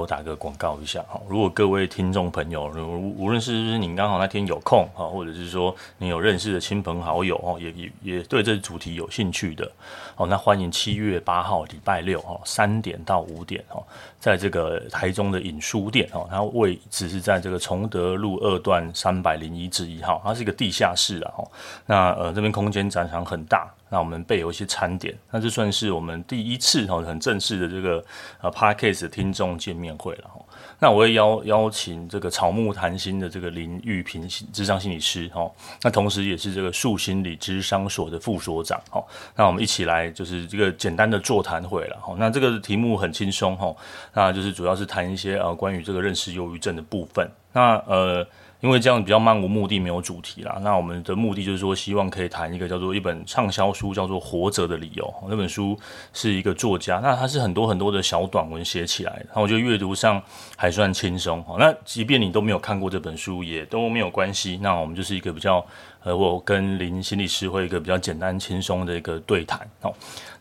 我打个广告一下哈。如果各位听众朋友，如无论是您刚好那天有空哈，或者是说你有认识的亲朋好友哦，也也也对这主题有兴趣的哦，那欢迎七月八号礼拜六哈三点到五点哈，在这个台中的影书店哦，它位置是在这个崇德路二段三百零一至一号，它是一个地下室啊哈。那呃这边空间展场很大。那我们备有一些餐点，那这算是我们第一次哈很正式的这个呃 Podcast 听众见面会了哈。那我会邀邀请这个草木谈心的这个林玉萍咨商心理师哈，那同时也是这个树心理咨商所的副所长哈。那我们一起来就是这个简单的座谈会了哈。那这个题目很轻松哈，那就是主要是谈一些呃关于这个认识忧郁症的部分。那呃。因为这样比较漫无目的，没有主题啦。那我们的目的就是说，希望可以谈一个叫做一本畅销书，叫做《活着的理由》。那本书是一个作家，那他是很多很多的小短文写起来的。那我觉得阅读上还算轻松。那即便你都没有看过这本书，也都没有关系。那我们就是一个比较，呃，我跟林心理师会一个比较简单轻松的一个对谈。哦，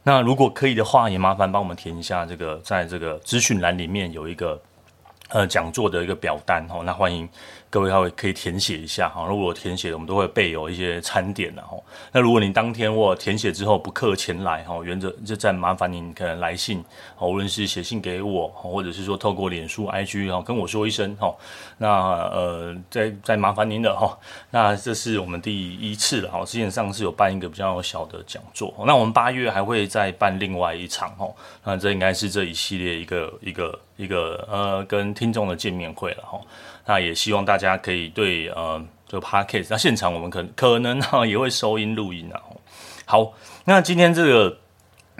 那如果可以的话，也麻烦帮我们填一下这个，在这个资讯栏里面有一个呃讲座的一个表单。哦，那欢迎。各位，可以填写一下哈。如果填写，我们都会备有一些餐点的哈。那如果你当天或填写之后不克前来哈，原则就再麻烦您可能来信，无论是写信给我，或者是说透过脸书 IG 哈跟我说一声哈。那呃，再再麻烦您了哈。那这是我们第一次了哈。之前上次有办一个比较小的讲座，那我们八月还会再办另外一场哈。那这应该是这一系列一个一个一个呃跟听众的见面会了哈。那也希望大家可以对呃这个 podcast，那现场我们可可能哈也会收音录音啊。好，那今天这个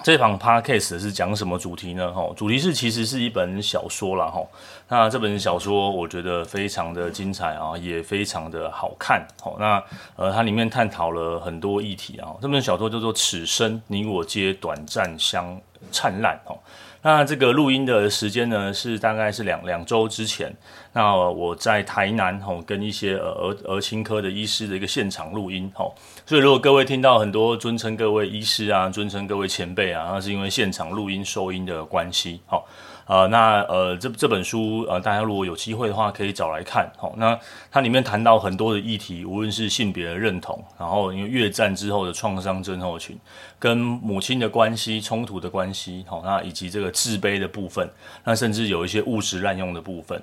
这场 podcast 是讲什么主题呢？哈，主题是其实是一本小说啦。哈。那这本小说我觉得非常的精彩啊，也非常的好看。好，那呃它里面探讨了很多议题啊。这本小说叫做《此生你我皆短暂相灿烂》哦。那这个录音的时间呢，是大概是两两周之前。那我在台南吼，跟一些呃儿儿青科的医师的一个现场录音吼。所以如果各位听到很多尊称各位医师啊，尊称各位前辈啊，那是因为现场录音收音的关系。好，呃，那呃这这本书呃，大家如果有机会的话，可以找来看。好，那它里面谈到很多的议题，无论是性别的认同，然后因为越战之后的创伤症候群。跟母亲的关系、冲突的关系，好，那以及这个自卑的部分，那甚至有一些物质滥用的部分。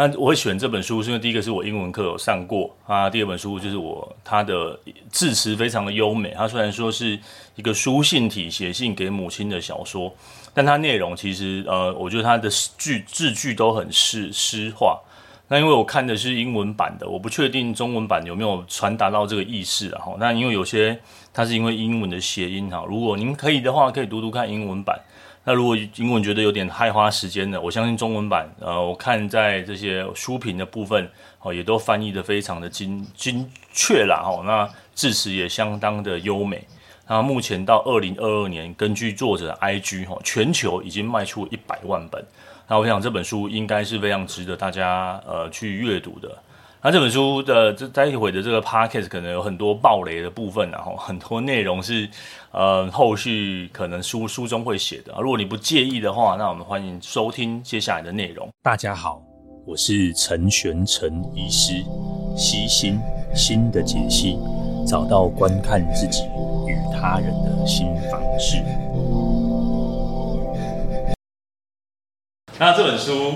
那我会选这本书，是因为第一个是我英文课有上过啊，第二本书就是我它的字词非常的优美。它虽然说是一个书信体写信给母亲的小说，但它内容其实呃，我觉得它的句字句都很诗诗化。那因为我看的是英文版的，我不确定中文版有没有传达到这个意思啊。那因为有些它是因为英文的谐音哈，如果您可以的话，可以读读看英文版。那如果英文觉得有点太花时间的，我相信中文版，呃，我看在这些书评的部分哦，也都翻译的非常的精精确啦。哦，那字词也相当的优美。那目前到二零二二年，根据作者的 IG 哈，全球已经卖出一百万本。那我想这本书应该是非常值得大家呃去阅读的。那这本书的这待会的这个 podcast 可能有很多暴雷的部分，然后 很多内容是呃后续可能书书中会写的。如果你不介意的话，那我们欢迎收听接下来的内容。大家好，我是陈玄成医师，悉心新的解析，找到观看自己与他人的新方式。那这本书，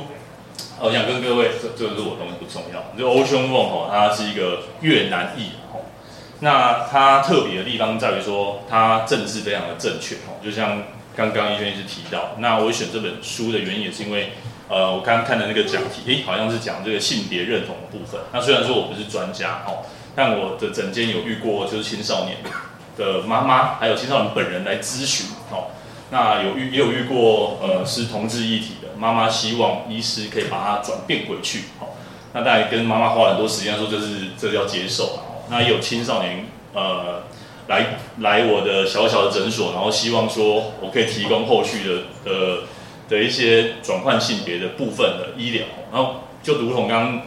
我想跟各位，这这个是我东西不重要。就欧兄梦哦，它是一个越南裔哦。那它特别的地方在于说，它政治非常的正确哦。就像刚刚医生一直提到，那我选这本书的原因也是因为，呃，我刚刚看的那个讲题，诶，好像是讲这个性别认同的部分。那虽然说我不是专家哦，但我的诊间有遇过就是青少年的妈妈，还有青少年本人来咨询哦。那有遇也有遇过，呃，是同志议题妈妈希望医师可以把它转变回去，好，那大家跟妈妈花很多时间说就是这是要接受，那也有青少年呃来来我的小小的诊所，然后希望说我可以提供后续的呃的一些转换性别的部分的医疗，然后就如同刚刚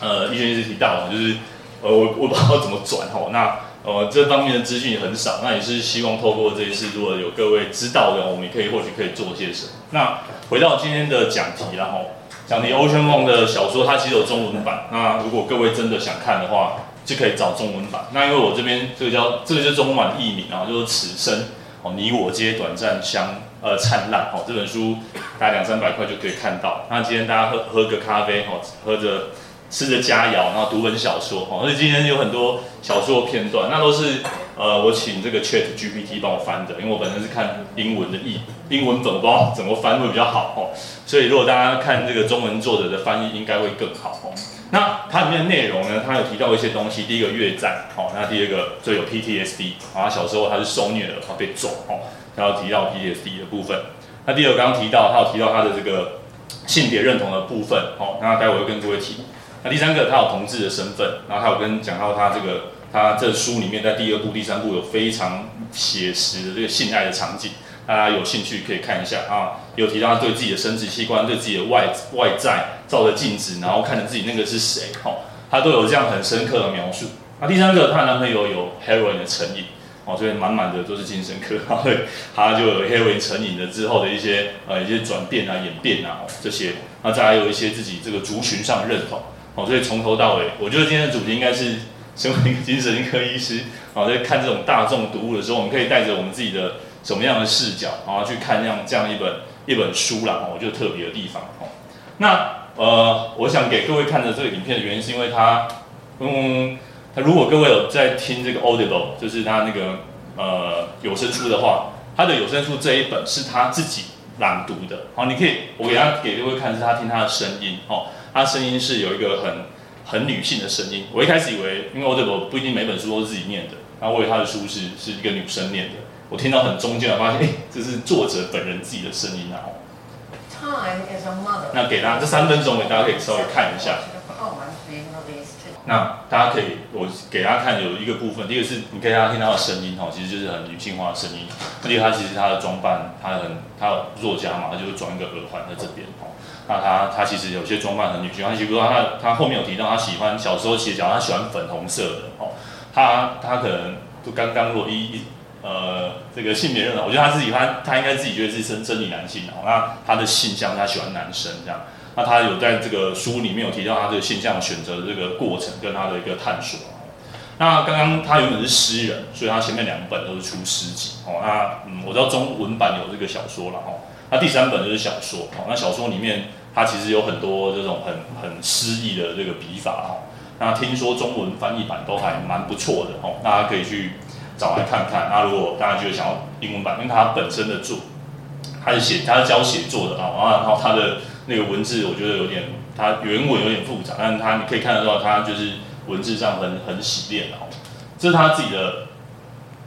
呃医生医师提到，就是呃我我不知道怎么转哈，那。呃，这方面的资讯也很少，那也是希望透过这一次，如果有各位知道的，我们也可以或许可以做些什么。那回到今天的讲题，然后讲题 Ocean Vuong 的小说，它其实有中文版。那如果各位真的想看的话，就可以找中文版。那因为我这边这个叫这个就是中文版的译名啊，就是此生哦，你我皆短暂相呃灿烂哦。这本书大概两三百块就可以看到。那今天大家喝喝个咖啡哦，喝着吃着佳肴，然后读本小说哦。所以今天有很多小说片段，那都是呃我请这个 Chat GPT 帮我翻的，因为我本身是看英文的译英文本，我不知道怎么翻会比较好哦。所以如果大家看这个中文作者的翻译，应该会更好哦。那它里面的内容呢，它有提到一些东西。第一个越战，好，那第二个就有 PTSD，啊，小时候他是受虐的，他被揍，哦，然后提到 PTSD 的部分。那第二个刚刚提到，他有提到他的这个性别认同的部分，哦，那待会会跟各位提。那第三个，他有同志的身份，然后他有跟讲到他这个，他这书里面在第二部、第三部有非常写实的这个性爱的场景。大家有兴趣可以看一下啊，有提到他对自己的生殖器官、对自己的外外在照着镜子，然后看着自己那个是谁，哦，他都有这样很深刻的描述。那第三个，她男朋友有 heroin 的成瘾，哦，所以满满的都是精神科，他就有 heroin 成瘾了之后的一些呃一些转变啊、演变啊这些，那再还有一些自己这个族群上认同，哦，所以从头到尾，我觉得今天的主题应该是身为一个精神科医师，哦，在看这种大众读物的时候，我们可以带着我们自己的。什么样的视角，然后去看这样这样一本一本书啦，我觉得特别的地方哦。那呃，我想给各位看的这个影片的原因，是因为它，嗯，它如果各位有在听这个 Audible，就是他那个呃有声书的话，他的有声书这一本是他自己朗读的，好，你可以我给他给各位看，是他听他的声音哦，他声音是有一个很很女性的声音。我一开始以为，因为 Audible 不一定每本书都是自己念的，然后我以为他的书是是一个女生念的。我听到很中间，我发现，哎、欸，这是作者本人自己的声音啊。Time is a mother. 那给大家这三分钟，给大家可以稍微看一下。那大家可以，我给大家看有一个部分，第一个是你可以大家听到的声音，哈，其实就是很女性化的声音。第二个，他其实他的装扮，他很，他有作家嘛，他就会装一个耳环在这边，哦。那他他其实有些装扮很女性化，他比如说他他后面有提到，他喜欢小时候其实讲他喜欢粉红色的，哦，他他可能就刚刚若一一。呃，这个性别认同，我觉得他自己他他应该自己觉得是生生理男性哦。那他的性向，他喜欢男生这样。那他有在这个书里面有提到他这个性向选择的这个过程跟他的一个探索。那刚刚他原本是诗人，所以他前面两本都是出诗集哦。那嗯，我知道中文版有这个小说了哦。那第三本就是小说哦。那小说里面他其实有很多这种很很诗意的这个笔法哦。那听说中文翻译版都还蛮不错的哦，大家可以去。找来看看，那如果大家觉得想要英文版，因为他本身的作，他是写，他是教写作的啊，然后他的那个文字，我觉得有点，他原文有点复杂，但是他你可以看得到，他就是文字上很很洗练哦。这是他自己的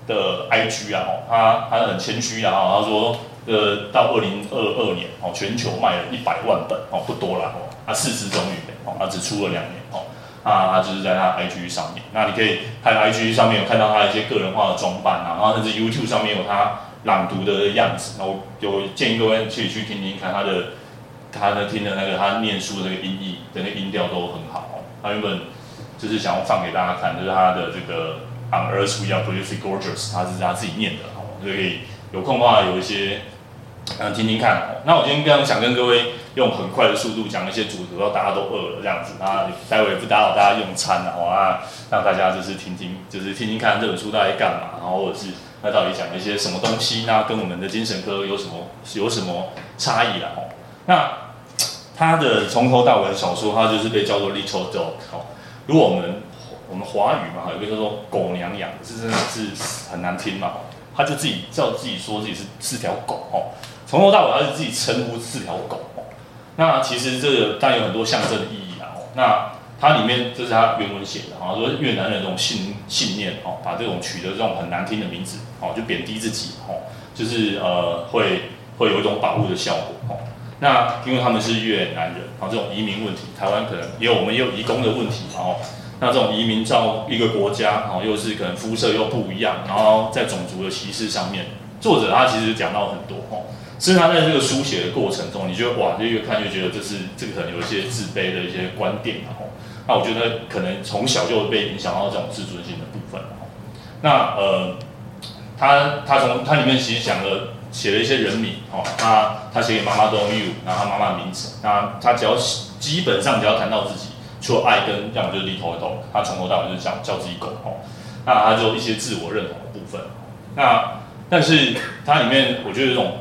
的 IG 啊，他他很谦虚啊，他说，呃，到二零二二年哦，全球卖了一百万本哦，不多了哦，他四十种语言哦，他只出了两年哦。啊，他就是在他 IG 上面，那你可以看 IG 上面有看到他一些个人化的装扮啊，然后甚至 YouTube 上面有他朗读的样子，然后有建议各位去去听听看他的，他的听的那个他念书的那个音译的那个音调都很好。他原本就是想要放给大家看，就是他的这个 On Earth We Are Beautifully Gorgeous，他是他自己念的哦，所以有空的话有一些。嗯，听听看。那我今天非常想跟各位用很快的速度讲一些主题，让大家都饿了这样子。那待会也不打扰大家用餐了，好啊，让大家就是听听，就是听听看这本书到底干嘛，然后或者是那到底讲一些什么东西，那跟我们的精神科有什么有什么差异了？哦，那他的从头到尾的小说，他就是被叫做 Little Dog。哦，如果我们我们华语嘛，有一个叫做狗娘养，这真的是很难听嘛。他就自己叫自己说自己是是条狗哦。从头到尾，他是自己称呼是条狗。那其实这个当然有很多象征的意义啊。那它里面这是他原文写的啊，说越南人这种信信念哦，把这种取得这种很难听的名字哦，就贬低自己哦，就是呃会会有一种保护的效果哦。那因为他们是越南人啊，这种移民问题，台湾可能也有我们也有移工的问题哦。那这种移民到一个国家哦，又是可能肤色又不一样，然后在种族的歧视上面，作者他其实讲到很多哦。甚至他在这个书写的过程中，你就哇，就越看越觉得这是这个可能有一些自卑的一些观点，然后，那我觉得可能从小就被影响到这种自尊心的部分，那呃，他他从他里面其实讲了写了一些人名哦，他他写给妈妈都用 you，然后他妈妈的名字，那他只要基本上只要谈到自己，除了爱跟要么就是 little dog，他从头到尾就是叫叫自己狗哦，那他就一些自我认同的部分，那但是它里面我觉得有种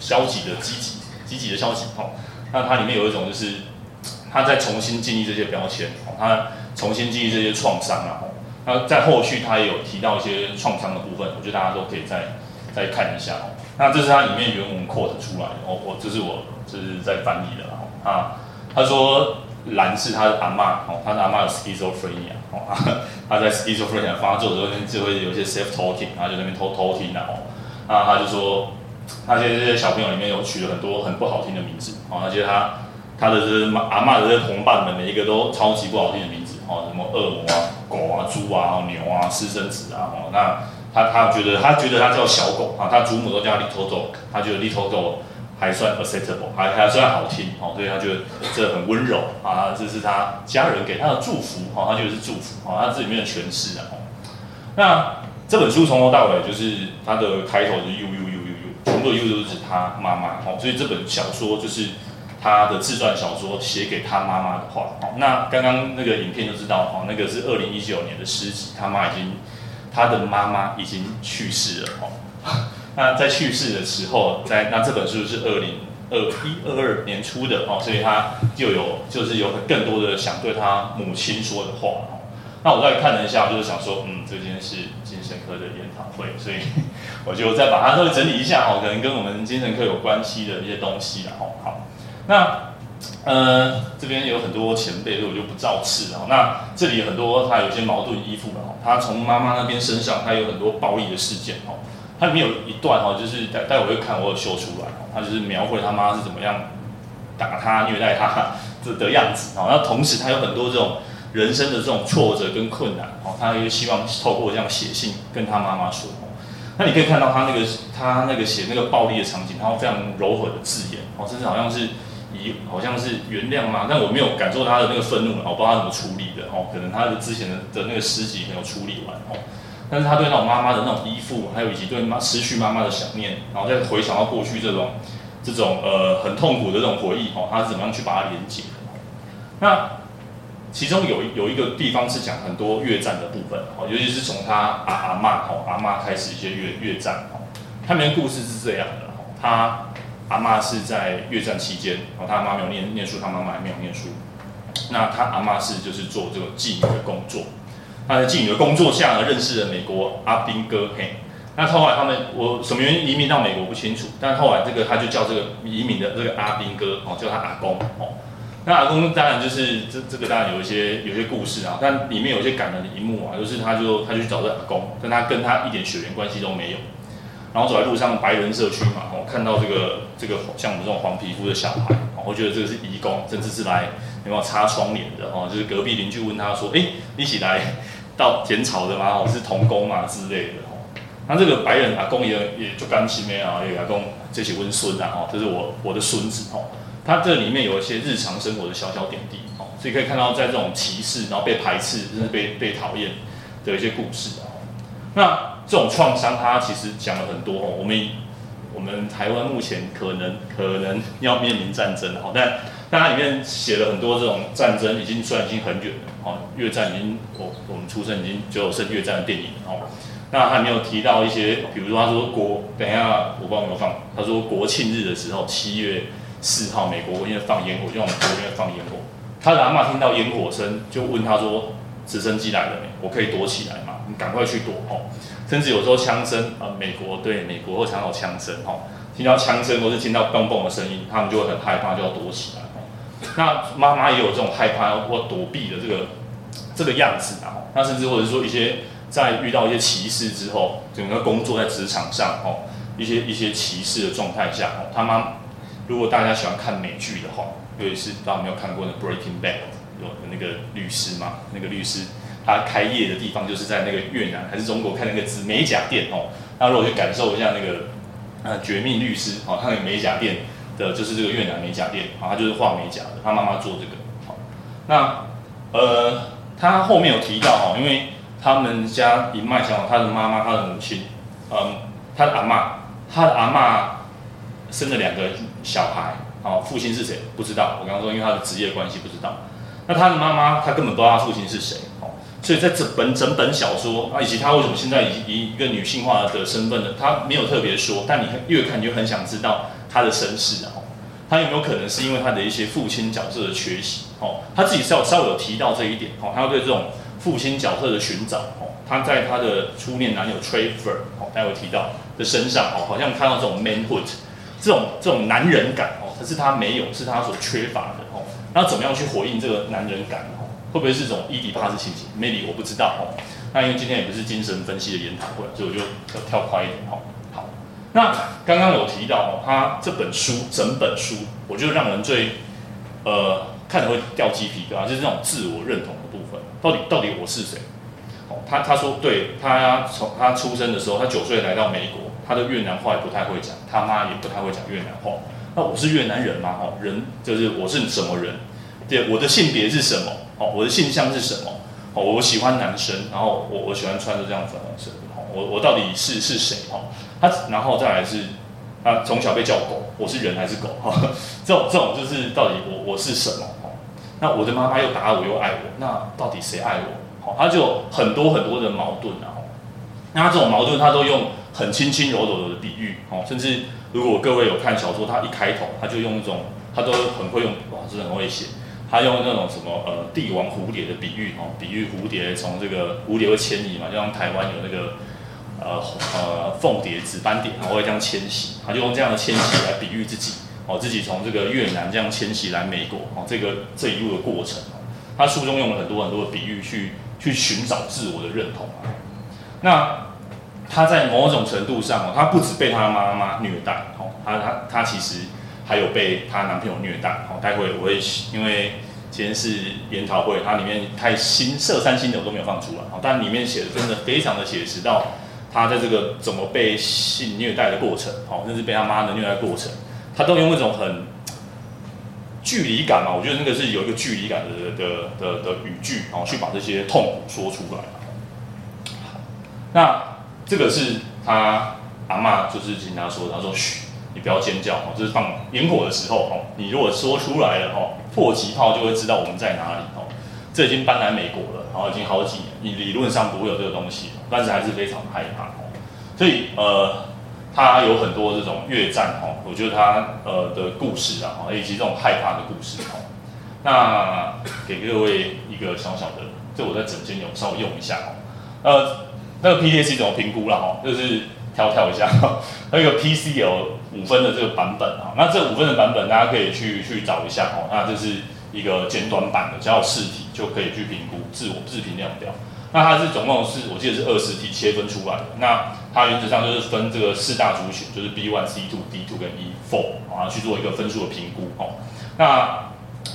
消极的积极，积极的消极哦，那它里面有一种就是他在重新建立这些标签哦，他重新建立这些创伤啊，那在后续他也有提到一些创伤的部分，我觉得大家都可以再再看一下哦。那这是他里面原文 quote 出来的，哦，我这是我这是在翻译的哦。啊，他说兰是他的阿嬷哦，他的阿嬷有 schizophrenia 哦，他在 schizophrenia 发作的时候就会有一些 self talking，然后就在那边偷偷听然后，那，他就说，那些这些小朋友里面有取了很多很不好听的名字，哦，而且他他的这些阿嬷的这些同伴们每一个都超级不好听的名字，哦，什么恶魔啊、狗啊、猪啊、牛啊、私生子啊，哦，那。他他觉得他觉得他叫小狗啊，他祖母都叫 little dog，他觉得 little dog 还算 acceptable，还还算好听哦，所以他觉得这很温柔啊，这是他家人给他的祝福哦，他觉得是祝福哦，他这里面的诠释啊。那这本书从头到尾就是他的开头是 U U 全部的 you 都是指他妈妈哦，所以这本小说就是他的自传小说，写给他妈妈的话哦。那刚刚那个影片就知道哦，那个是二零一九年的诗集，他妈已经。他的妈妈已经去世了哦，那在去世的时候，在那这本书是二零二一二二年出的哦，所以他就有就是有更多的想对他母亲说的话哦。那我再看了一下，就是想说，嗯，这件是精神科的研讨会，所以我就再把它稍微整理一下哦，可能跟我们精神科有关系的一些东西然后好，那。呃，这边有很多前辈，所以我就不造次了。那这里很多他有些矛盾依附的哈，他从妈妈那边身上，他有很多暴力的事件哈。它里面有一段哈，就是待待会会看，我有修出来，他就是描绘他妈是怎么样打他、虐待他 的的样子。然后同时他有很多这种人生的这种挫折跟困难，哦，他也希望透过这样写信跟他妈妈说。那你可以看到他那个他那个写那个暴力的场景，他非常柔和的字眼，哦，甚至好像是。以好像是原谅嘛，但我没有感受他的那个愤怒，我不知道他怎么处理的哦。可能他的之前的的那个诗集没有处理完哦。但是他对那种妈妈的那种依附，还有以及对妈失去妈妈的想念，然后再回想到过去这种这种呃很痛苦的这种回忆哦，他是怎么样去把它连接的？那其中有有一个地方是讲很多越战的部分哦，尤其是从他阿阿妈哦阿妈开始一些越越战哦，他们的故事是这样的哦，他。阿妈是在越战期间，哦，他阿妈没有念念书，他妈妈还没有念书。那他阿妈是就是做这个妓女的工作。他在妓女的工作下呢，认识了美国阿兵哥。嘿，那后来他们我什么原因移民到美国不清楚，但后来这个他就叫这个移民的这个阿兵哥哦，叫他阿公哦。那阿公当然就是这这个当然有一些有些故事啊，但里面有些感人的一幕啊，就是他就他去找这阿公，但他跟他一点血缘关系都没有。然后走在路上，白人社区嘛，哦，看到这个这个像我们这种黄皮肤的小孩，哦，我觉得这个是移工，甚至是来有没有擦窗帘的哦，就是隔壁邻居问他说，哎，一起来到剪草的吗？哦，是童工嘛之类的哦。那这个白人阿公也也就甘心没啊，也阿公这些温孙啊，哦，这是我我的孙子哦。他这里面有一些日常生活的小小点滴哦，所以可以看到在这种歧视，然后被排斥，甚至被被讨厌的一些故事啊。那这种创伤，它其实讲了很多哦。我们我们台湾目前可能可能要面临战争哦，但但它里面写了很多这种战争，已经虽然已经很远了哦，越战已经我我们出生已经就有剩越战的电影了哦。那还没有提到一些，比如说他说国，等一下我帮你们放，他说国庆日的时候，七月四号，美国因为放烟火，就我们国内放烟火，他的阿嬷听到烟火声，就问他说：“直升机来了没？我可以躲起来吗？你赶快去躲哦。”甚至有时候枪声啊，美国对美国会常有枪声哈，听到枪声或是听到蹦蹦的声音，他们就会很害怕，就要躲起来。那妈妈也有这种害怕或躲避的这个这个样子啊。那甚至或者说一些在遇到一些歧视之后，整个工作在职场上哦，一些一些歧视的状态下哦，他妈如果大家喜欢看美剧的话，尤其是大家有没有看过那 Breaking Bad 有那个律师嘛，那个律师。他开业的地方就是在那个越南还是中国开那个紫美甲店哦。那如果去感受一下那个呃绝命律师哦，他那个美甲店的就是这个越南美甲店啊，他就是画美甲的，他妈妈做这个好。那呃，他后面有提到哈，因为他们家一脉相承，他的妈妈，他的母亲，嗯，他的阿嬷，他的阿嬷生了两个小孩，哦，父亲是谁不知道。我刚刚说，因为他的职业关系不知道。那他的妈妈，他根本不知道他父亲是谁，哦，所以在这本整本小说啊，以及他为什么现在以以一个女性化的身份呢？他没有特别说，但你越看你就很想知道他的身世啊。他有没有可能是因为他的一些父亲角色的缺席？哦，他自己稍稍微有提到这一点，哦，他要对这种父亲角色的寻找，哦，他在他的初恋男友 Trevor，哦，他有提到的身上，哦，好像看到这种 manhood，这种这种男人感，哦，可是他没有，是他所缺乏的，哦，那怎么样去回应这个男人感？哦，会不会是这种伊底帕斯情节？Maybe 我不知道，哦，那因为今天也不是精神分析的研讨会，所以我就跳快一点，哦。那刚刚有提到哦，他这本书整本书，我觉得让人最呃看着会掉鸡皮疙瘩，就是这种自我认同的部分。到底到底我是谁？哦，他他说对，他从他出生的时候，他九岁来到美国，他的越南话也不太会讲，他妈也不太会讲越南话。那我是越南人吗？哦，人就是我是什么人？对，我的性别是什么？哦，我的性向是什么？哦，我喜欢男生，然后我我喜欢穿着这样粉红色。哦，我我到底是是谁？哦。他然后再来是，他从小被叫狗，我是人还是狗？哈，这种这种就是到底我我是什么？哦，那我的妈妈又打我又爱我，那到底谁爱我？好，他就很多很多的矛盾啊。那他这种矛盾，他都用很轻轻柔柔的比喻，哦，甚至如果各位有看小说，他一开头他就用一种，他都很会用，哇，真的很会写。他用那种什么呃帝王蝴蝶的比喻，哦，比喻蝴蝶从这个蝴蝶会迁移嘛，就像台湾有那个。呃呃，凤蝶、紫斑蝶，然后会这样迁徙，他就用这样的迁徙来比喻自己，哦，自己从这个越南这样迁徙来美国，哦，这个这一路的过程哦，他书中用了很多很多的比喻去去寻找自我的认同啊。那他在某种程度上哦，他不止被他妈妈虐待，哦，他他他其实还有被他男朋友虐待，哦，待会我会因为今天是研讨会，它里面太新色三新的我都没有放出来，哦，但里面写的真的非常的写实到。他在这个怎么被性虐待的过程，哦，甚至被他妈的虐待过程，他都用那种很距离感嘛，我觉得那个是有一个距离感的的的的语句，然后去把这些痛苦说出来。那这个是他阿嬷就是听他说，他说嘘，你不要尖叫哦，就是放烟火的时候哦，你如果说出来了哦，迫击炮就会知道我们在哪里哦。这已经搬来美国了，然后已经好几年，你理论上不会有这个东西，但是还是非常害怕哦。所以呃，他有很多这种越战哦，我觉得他呃的故事啊，以及这种害怕的故事哦。那给各位一个小小的，这我在整间有稍微用一下哦。呃，那个 PTSD 怎么评估了哈？就是跳跳一下，那个 PCL 五分的这个版本啊，那这五分的版本大家可以去去找一下哦。那就是。一个简短版的，只要有试题就可以去评估自我自评量表。那它是总共是我记得是二十题切分出来的。那它原则上就是分这个四大族群，就是 B one、C two、D two 跟 E four 啊，去做一个分数的评估哦。那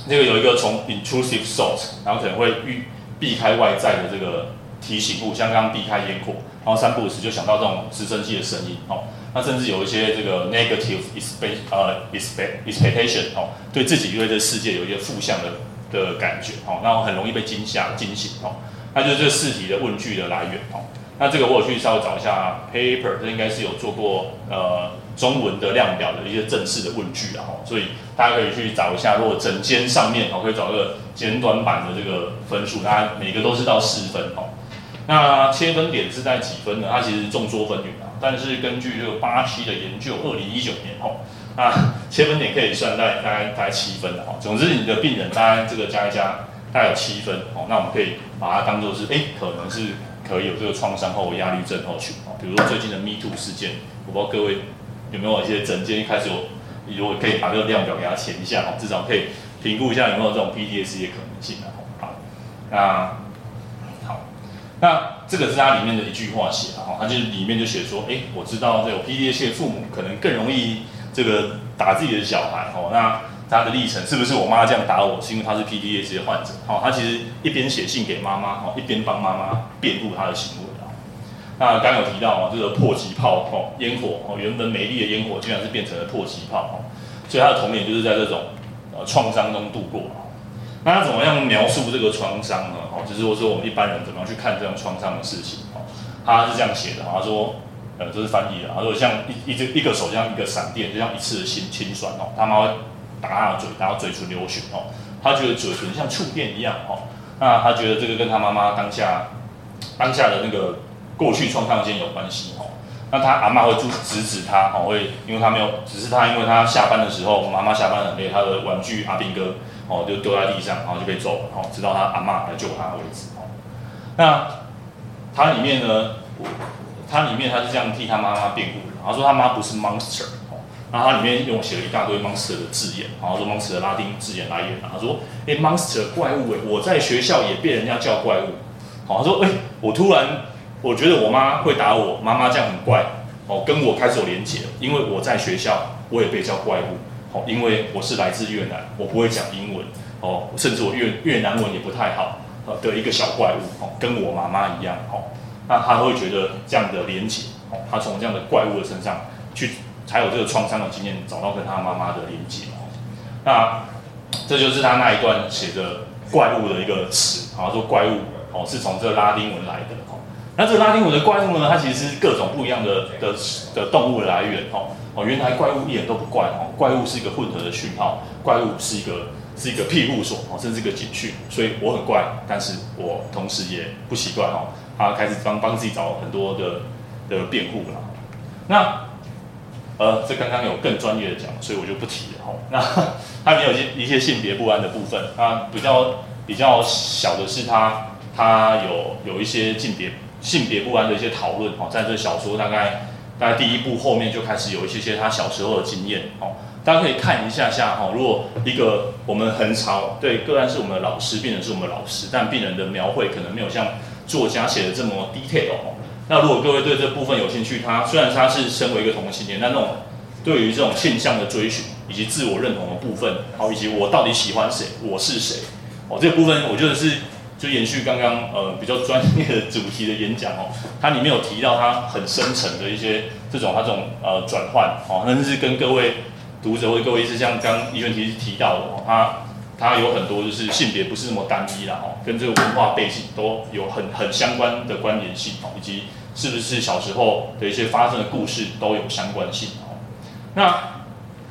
这个有一个从 intrusive thought，然后可能会预避开外在的这个提醒物，像刚刚避开烟火，然后三不五时就想到这种直升机的声音哦。那甚至有一些这个 negative expect 呃 expect expectation 哦，对自己因为这世界有一些负向的的感觉哦，那很容易被惊吓惊醒哦。那就是这四题的问句的来源哦。那这个我有去稍微找一下 paper，这应该是有做过呃中文的量表的一些正式的问句啊，所以大家可以去找一下。如果整间上面哦，可以找一个简短版的这个分数，大家每个都是到四分哦。那切分点是在几分呢？它其实众说纷纭啊。但是根据这个巴西的研究，二零一九年吼，那切分点可以算在大概大概七分的哈。总之，你的病人大概这个加一加，大概有七分哦。那我们可以把它当做是，哎，可能是可以有这个创伤后压力症候群哦。比如说最近的 Me Too 事件，我不知道各位有没有一些诊间一开始有，如果可以把这个量表给它填一下哦，至少可以评估一下有没有这种 PTSD 的可能性啊。好，那。那这个是他里面的一句话写的哈，他就里面就写说，哎，我知道这有 PTSD 的父母可能更容易这个打自己的小孩哦。那他的历程是不是我妈这样打我，是因为他是 PDA 的患者？好，他其实一边写信给妈妈，哦，一边帮妈妈辩护他的行为啊。那刚有提到哦，这个迫击炮哦，烟火哦，原本美丽的烟火，居然是变成了迫击炮哦。所以他的童年就是在这种呃创伤中度过。那他怎么样描述这个创伤呢？哦，就是说，说我们一般人怎么样去看这种创伤的事情？哦，他是这样写的，他说，呃，这是翻译的。他说像一一只一个手像一个闪电，就像一次的心清酸哦，他妈会打他的嘴，打到嘴唇流血哦，他觉得嘴唇像触电一样哦，那他觉得这个跟他妈妈当下当下的那个过去创伤间有关系哦。那他阿嬷会阻指指他哦，会因为他没有只是他，因为他下班的时候，妈妈下班很累，他的玩具阿兵哥哦就丢在地上，然后就被揍了哦，直到他阿嬷来救他为止哦。那他里面呢，他里面他是这样替他妈妈辩护的，然后说他妈不是 monster 哦，然后他里面用写了一大堆 monster 的字眼，然后说 monster 的拉丁字眼来源，他说哎、monster 怪物哎，我在学校也被人家叫怪物，好，他说哎、我突然。我觉得我妈会打我，妈妈这样很怪，哦，跟我开始有连结，因为我在学校我也被叫怪物，因为我是来自越南，我不会讲英文，哦，甚至我越越南文也不太好，呃的一个小怪物，哦，跟我妈妈一样，哦，那他会觉得这样的连结，哦，他从这样的怪物的身上去才有这个创伤的经验，找到跟他妈妈的连结，哦，那这就是他那一段写的怪物的一个词，好像说怪物，哦，是从这个拉丁文来的，哦。那这个拉丁文的怪物呢？它其实是各种不一样的的的动物的来源哦哦，原来怪物一点都不怪哦，怪物是一个混合的讯号，怪物是一个是一个庇护所哦，甚至一个警讯，所以我很怪，但是我同时也不习惯哦，他开始帮帮自己找很多的的辩护了。那呃，这刚刚有更专业的讲，所以我就不提了哦。那他没有一些一些性别不安的部分，它比较比较小的是他他有有一些性别。性别不安的一些讨论哦，在这小说大概大概第一步后面就开始有一些些他小时候的经验哦，大家可以看一下下哈。如果一个我们很常对个案是我们的老师，病人是我们的老师，但病人的描绘可能没有像作家写的这么 detail 哦。那如果各位对这部分有兴趣，他虽然他是身为一个同性恋，但那种对于这种现象的追寻以及自我认同的部分，好，以及我到底喜欢谁，我是谁哦，这个部分我觉得是。就延续刚刚呃比较专业的主题的演讲哦，它里面有提到它很深层的一些这种它这种呃转换哦，那是跟各位读者或各位是像刚医院提提到的哦，它它有很多就是性别不是那么单一啦哦，跟这个文化背景都有很很相关的关联性哦，以及是不是小时候的一些发生的故事都有相关性哦，那。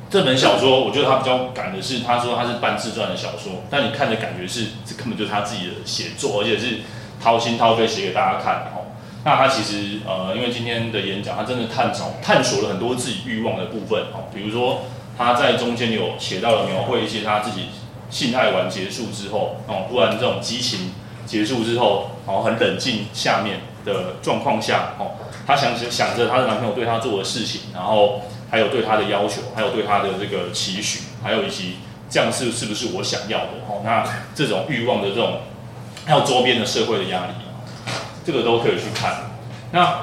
这本小说，我觉得他比较赶的是，他说他是半自传的小说，但你看的感觉是，这根本就是他自己的写作，而且是掏心掏肺写给大家看的哦。那他其实呃，因为今天的演讲，他真的探索探索了很多自己欲望的部分哦，比如说他在中间有写到了描绘一些他自己性爱完结束之后哦，突然这种激情结束之后，然后很冷静下面的状况下哦，他想想着他的男朋友对他做的事情，然后。还有对他的要求，还有对他的这个期许，还有以及这样是是不是我想要的？哦，那这种欲望的这种，还有周边的社会的压力，这个都可以去看。那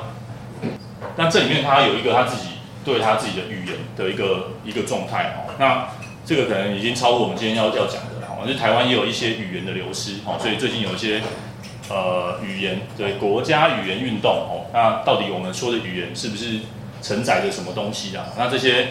那这里面他有一个他自己对他自己的语言的一个一个状态哦。那这个可能已经超过我们今天要要讲的了。哦，就台湾也有一些语言的流失哦，所以最近有一些呃语言对国家语言运动哦。那到底我们说的语言是不是？承载着什么东西啊？那这些，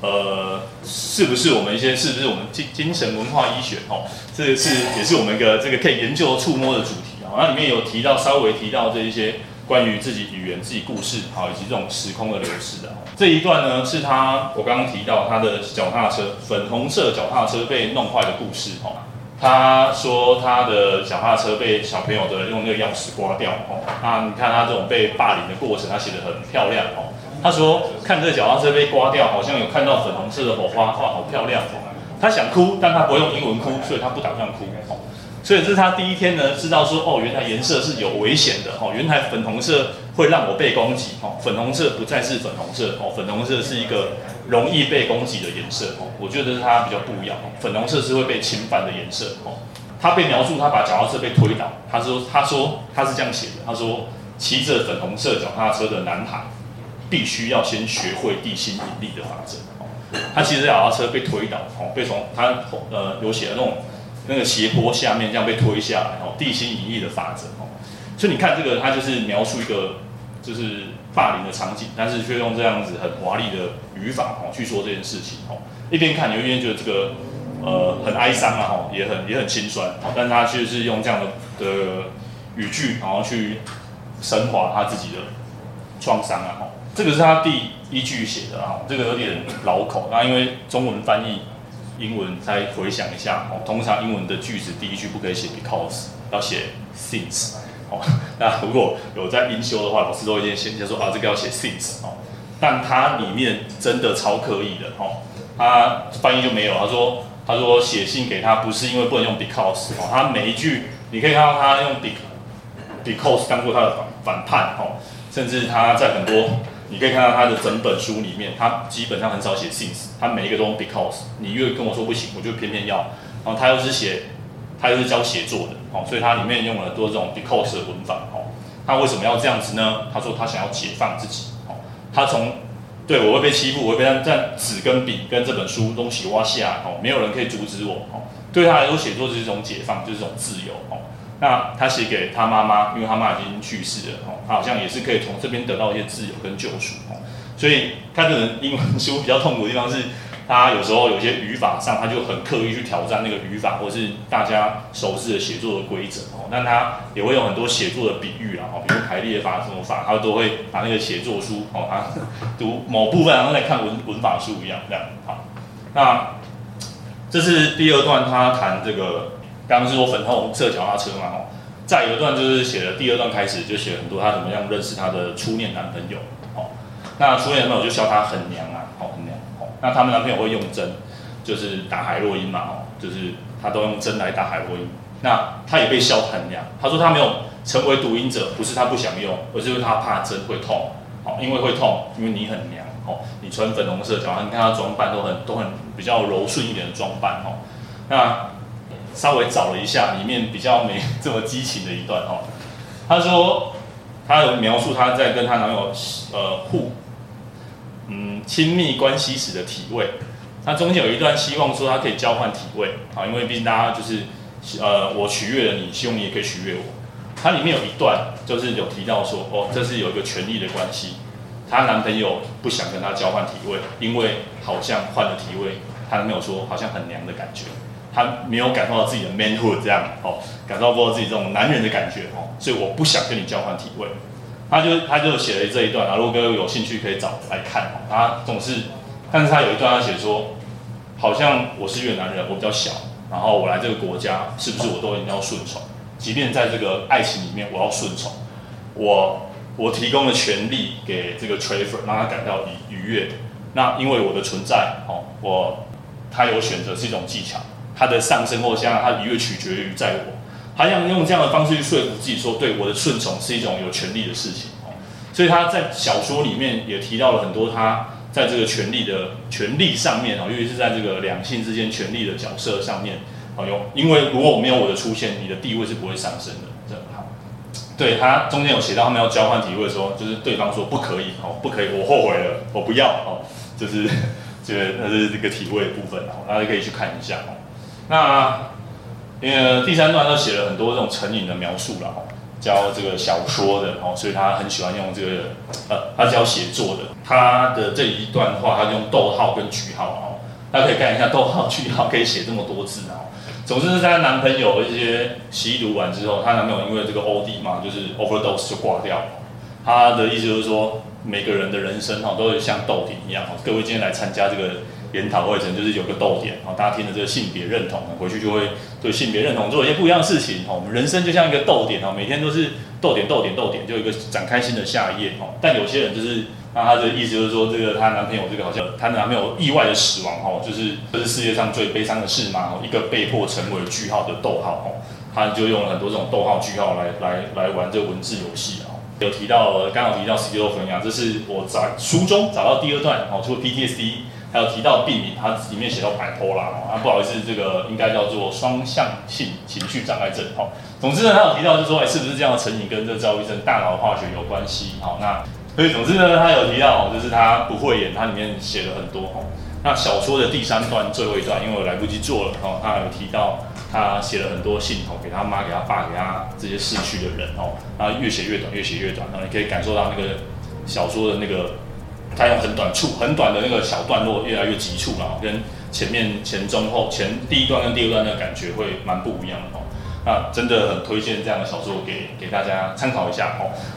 呃，是不是我们一些，是不是我们精精神文化医学？哦，这个是也是我们一个这个可以研究触摸的主题啊。那里面有提到，稍微提到这一些关于自己语言、自己故事，好，以及这种时空的流逝的。这一段呢，是他我刚刚提到他的脚踏车，粉红色脚踏车被弄坏的故事。哦，他说他的脚踏车被小朋友的用那个钥匙刮掉。哦，那你看他这种被霸凌的过程，他写得很漂亮。哦。他说：“看这脚踏车被刮掉，好像有看到粉红色的火花，哇，好漂亮！他想哭，但他不会用英文哭，所以他不打算哭。所以这是他第一天呢，知道说，哦，原来颜色是有危险的。哦，原来粉红色会让我被攻击。哦，粉红色不再是粉红色。哦，粉红色是一个容易被攻击的颜色。哦，我觉得是他比较不一样。哦粉红色是会被侵犯的颜色。哦，他被描述他把脚踏车被推倒。他说，他说他是这样写的。他说，骑着粉红色脚踏车的男孩。”必须要先学会地心引力的法则。哦，他其实脚踏车被推倒，哦，被从他呃有写的那种那个斜坡下面这样被推下来，哦，地心引力的法则，哦，所以你看这个，他就是描述一个就是霸凌的场景，但是却用这样子很华丽的语法，哦，去说这件事情，哦，一边看你一边觉得这个呃很哀伤啊，哦，也很也很心酸，但他却是用这样的的语句，然后去升华他自己的创伤啊，哦。这个是他第一句写的哈，这个有点老口。那因为中文翻译英文，再回想一下哦。通常英文的句子第一句不可以写 because，要写 since。哦，那如果有在英修的话，老师都会先先说啊，这个要写 since 哦。但它里面真的超刻意的哦，他翻译就没有。他说他说写信给他不是因为不能用 because 哦，他每一句你可以看到他用 be because 当做他的反反叛哦。甚至他在很多，你可以看到他的整本书里面，他基本上很少写 since，他每一个都用 because。你越跟我说不行，我就偏偏要。然后他又是写，他又是教写作的，哦，所以他里面用了多这种 because 的文法，哦。他为什么要这样子呢？他说他想要解放自己，哦，他从对我会被欺负，我会被他这纸跟笔跟这本书东西挖下，哦，没有人可以阻止我，哦，对他来说写作就是一种解放，就是一种自由，哦。那他写给他妈妈，因为他妈已经去世了，哦，他好像也是可以从这边得到一些自由跟救赎，哦，所以他可能英文书比较痛苦的地方是，他有时候有些语法上，他就很刻意去挑战那个语法，或是大家熟知的写作的规则，哦，但他也会有很多写作的比喻啦，哦，比如排列法什么法，他都会把那个写作书，哦，他读某部分，然后在看文文法书一样，这样，好，那这是第二段，他谈这个。刚刚是说粉红色脚踏车嘛，哦，再有一段就是写了第二段开始就写了很多他怎么样认识他的初恋男朋友，哦，那初恋男朋友就笑他很娘啊，哦很娘，哦，那他们男朋友会用针，就是打海洛因嘛，哦，就是他都用针来打海洛因，那他也被笑很娘，他说他没有成为毒瘾者，不是他不想用，而是因为他怕针会痛，哦，因为会痛，因为你很娘，哦，你穿粉红色脚踏，你看他装扮都很都很比较柔顺一点的装扮，哦，那。稍微找了一下，里面比较没这么激情的一段哦。他说，他有描述他在跟他男友呃互嗯亲密关系时的体位。他中间有一段希望说他可以交换体位啊，因为毕竟大家就是呃我取悦了你，希望你也可以取悦我。他里面有一段就是有提到说哦，这是有一个权力的关系。她男朋友不想跟她交换体位，因为好像换了体位，她男朋友说好像很娘的感觉。他没有感受到自己的 manhood 这样哦，感受不到自己这种男人的感觉哦，所以我不想跟你交换体位。他就他就写了这一段啊，如果各位有兴趣可以找来看哦。他总是，但是他有一段他写说，好像我是越南人，我比较小，然后我来这个国家是不是我都一定要顺从？即便在这个爱情里面，我要顺从。我我提供了权利给这个 Trevor，让他感到愉愉悦。那因为我的存在哦，我他有选择是一种技巧。他的上升或下降，他愉悦取决于在我。他想用这样的方式去说服自己说，对我的顺从是一种有权利的事情哦。所以他在小说里面也提到了很多他在这个权利的权利上面哦，尤其是在这个两性之间权利的角色上面哦，用因为如果我没有我的出现，你的地位是不会上升的。这样好，对他中间有写到他们要交换体位的时候，就是对方说不可以哦，不可以，我后悔了，我不要哦，就是 这个那是这个体位的部分哦，大家可以去看一下哦。那，因为第三段他写了很多这种成瘾的描述了哈，教这个小说的哦，所以他很喜欢用这个，呃，他教写作的，他的这一段话，他用逗号跟句号哦，大家可以看一下逗号句号可以写这么多字哦。总之是在男朋友一些吸毒完之后，她男朋友因为这个 OD 嘛，就是 overdose 就挂掉了。他的意思就是说，每个人的人生哈都会像逗点一样哈，各位今天来参加这个。研讨会程就是有个逗点，哦，大家听了这个性别认同，回去就会对性别认同做一些不一样的事情，哦，我们人生就像一个逗点，哦，每天都是逗点逗点逗点，就有一个展开新的下一页，哦，但有些人就是，那他的意思就是说，这个她男朋友这个好像她男朋友意外的死亡，哦，就是这是世界上最悲伤的事嘛，一个被迫成为句号的逗号，哦，他就用了很多这种逗号句号来来来玩这个文字游戏，哦，有提到刚好提到十六分呀，这是我在书中找到第二段，哦，除了 PTSD。还有提到病名，它里面写到 bipolar 啊，不好意思，这个应该叫做双向性情绪障碍症。好，总之呢，他有提到就是说，哎，是不是这样的成瘾跟这个躁郁症大脑化学有关系？好，那所以总之呢，他有提到，就是他不会演，他里面写了很多。哦，那小说的第三段最后一段，因为我来不及做了，哦，他有提到他写了很多信，哦，给他妈、给他爸、给他这些逝去的人，哦，然后越写越短，越写越短，然后你可以感受到那个小说的那个。它用很短促、很短的那个小段落，越来越急促了，跟前面前中后前第一段跟第二段的感觉会蛮不一样的哦。那真的很推荐这样的小说给给大家参考一下哦。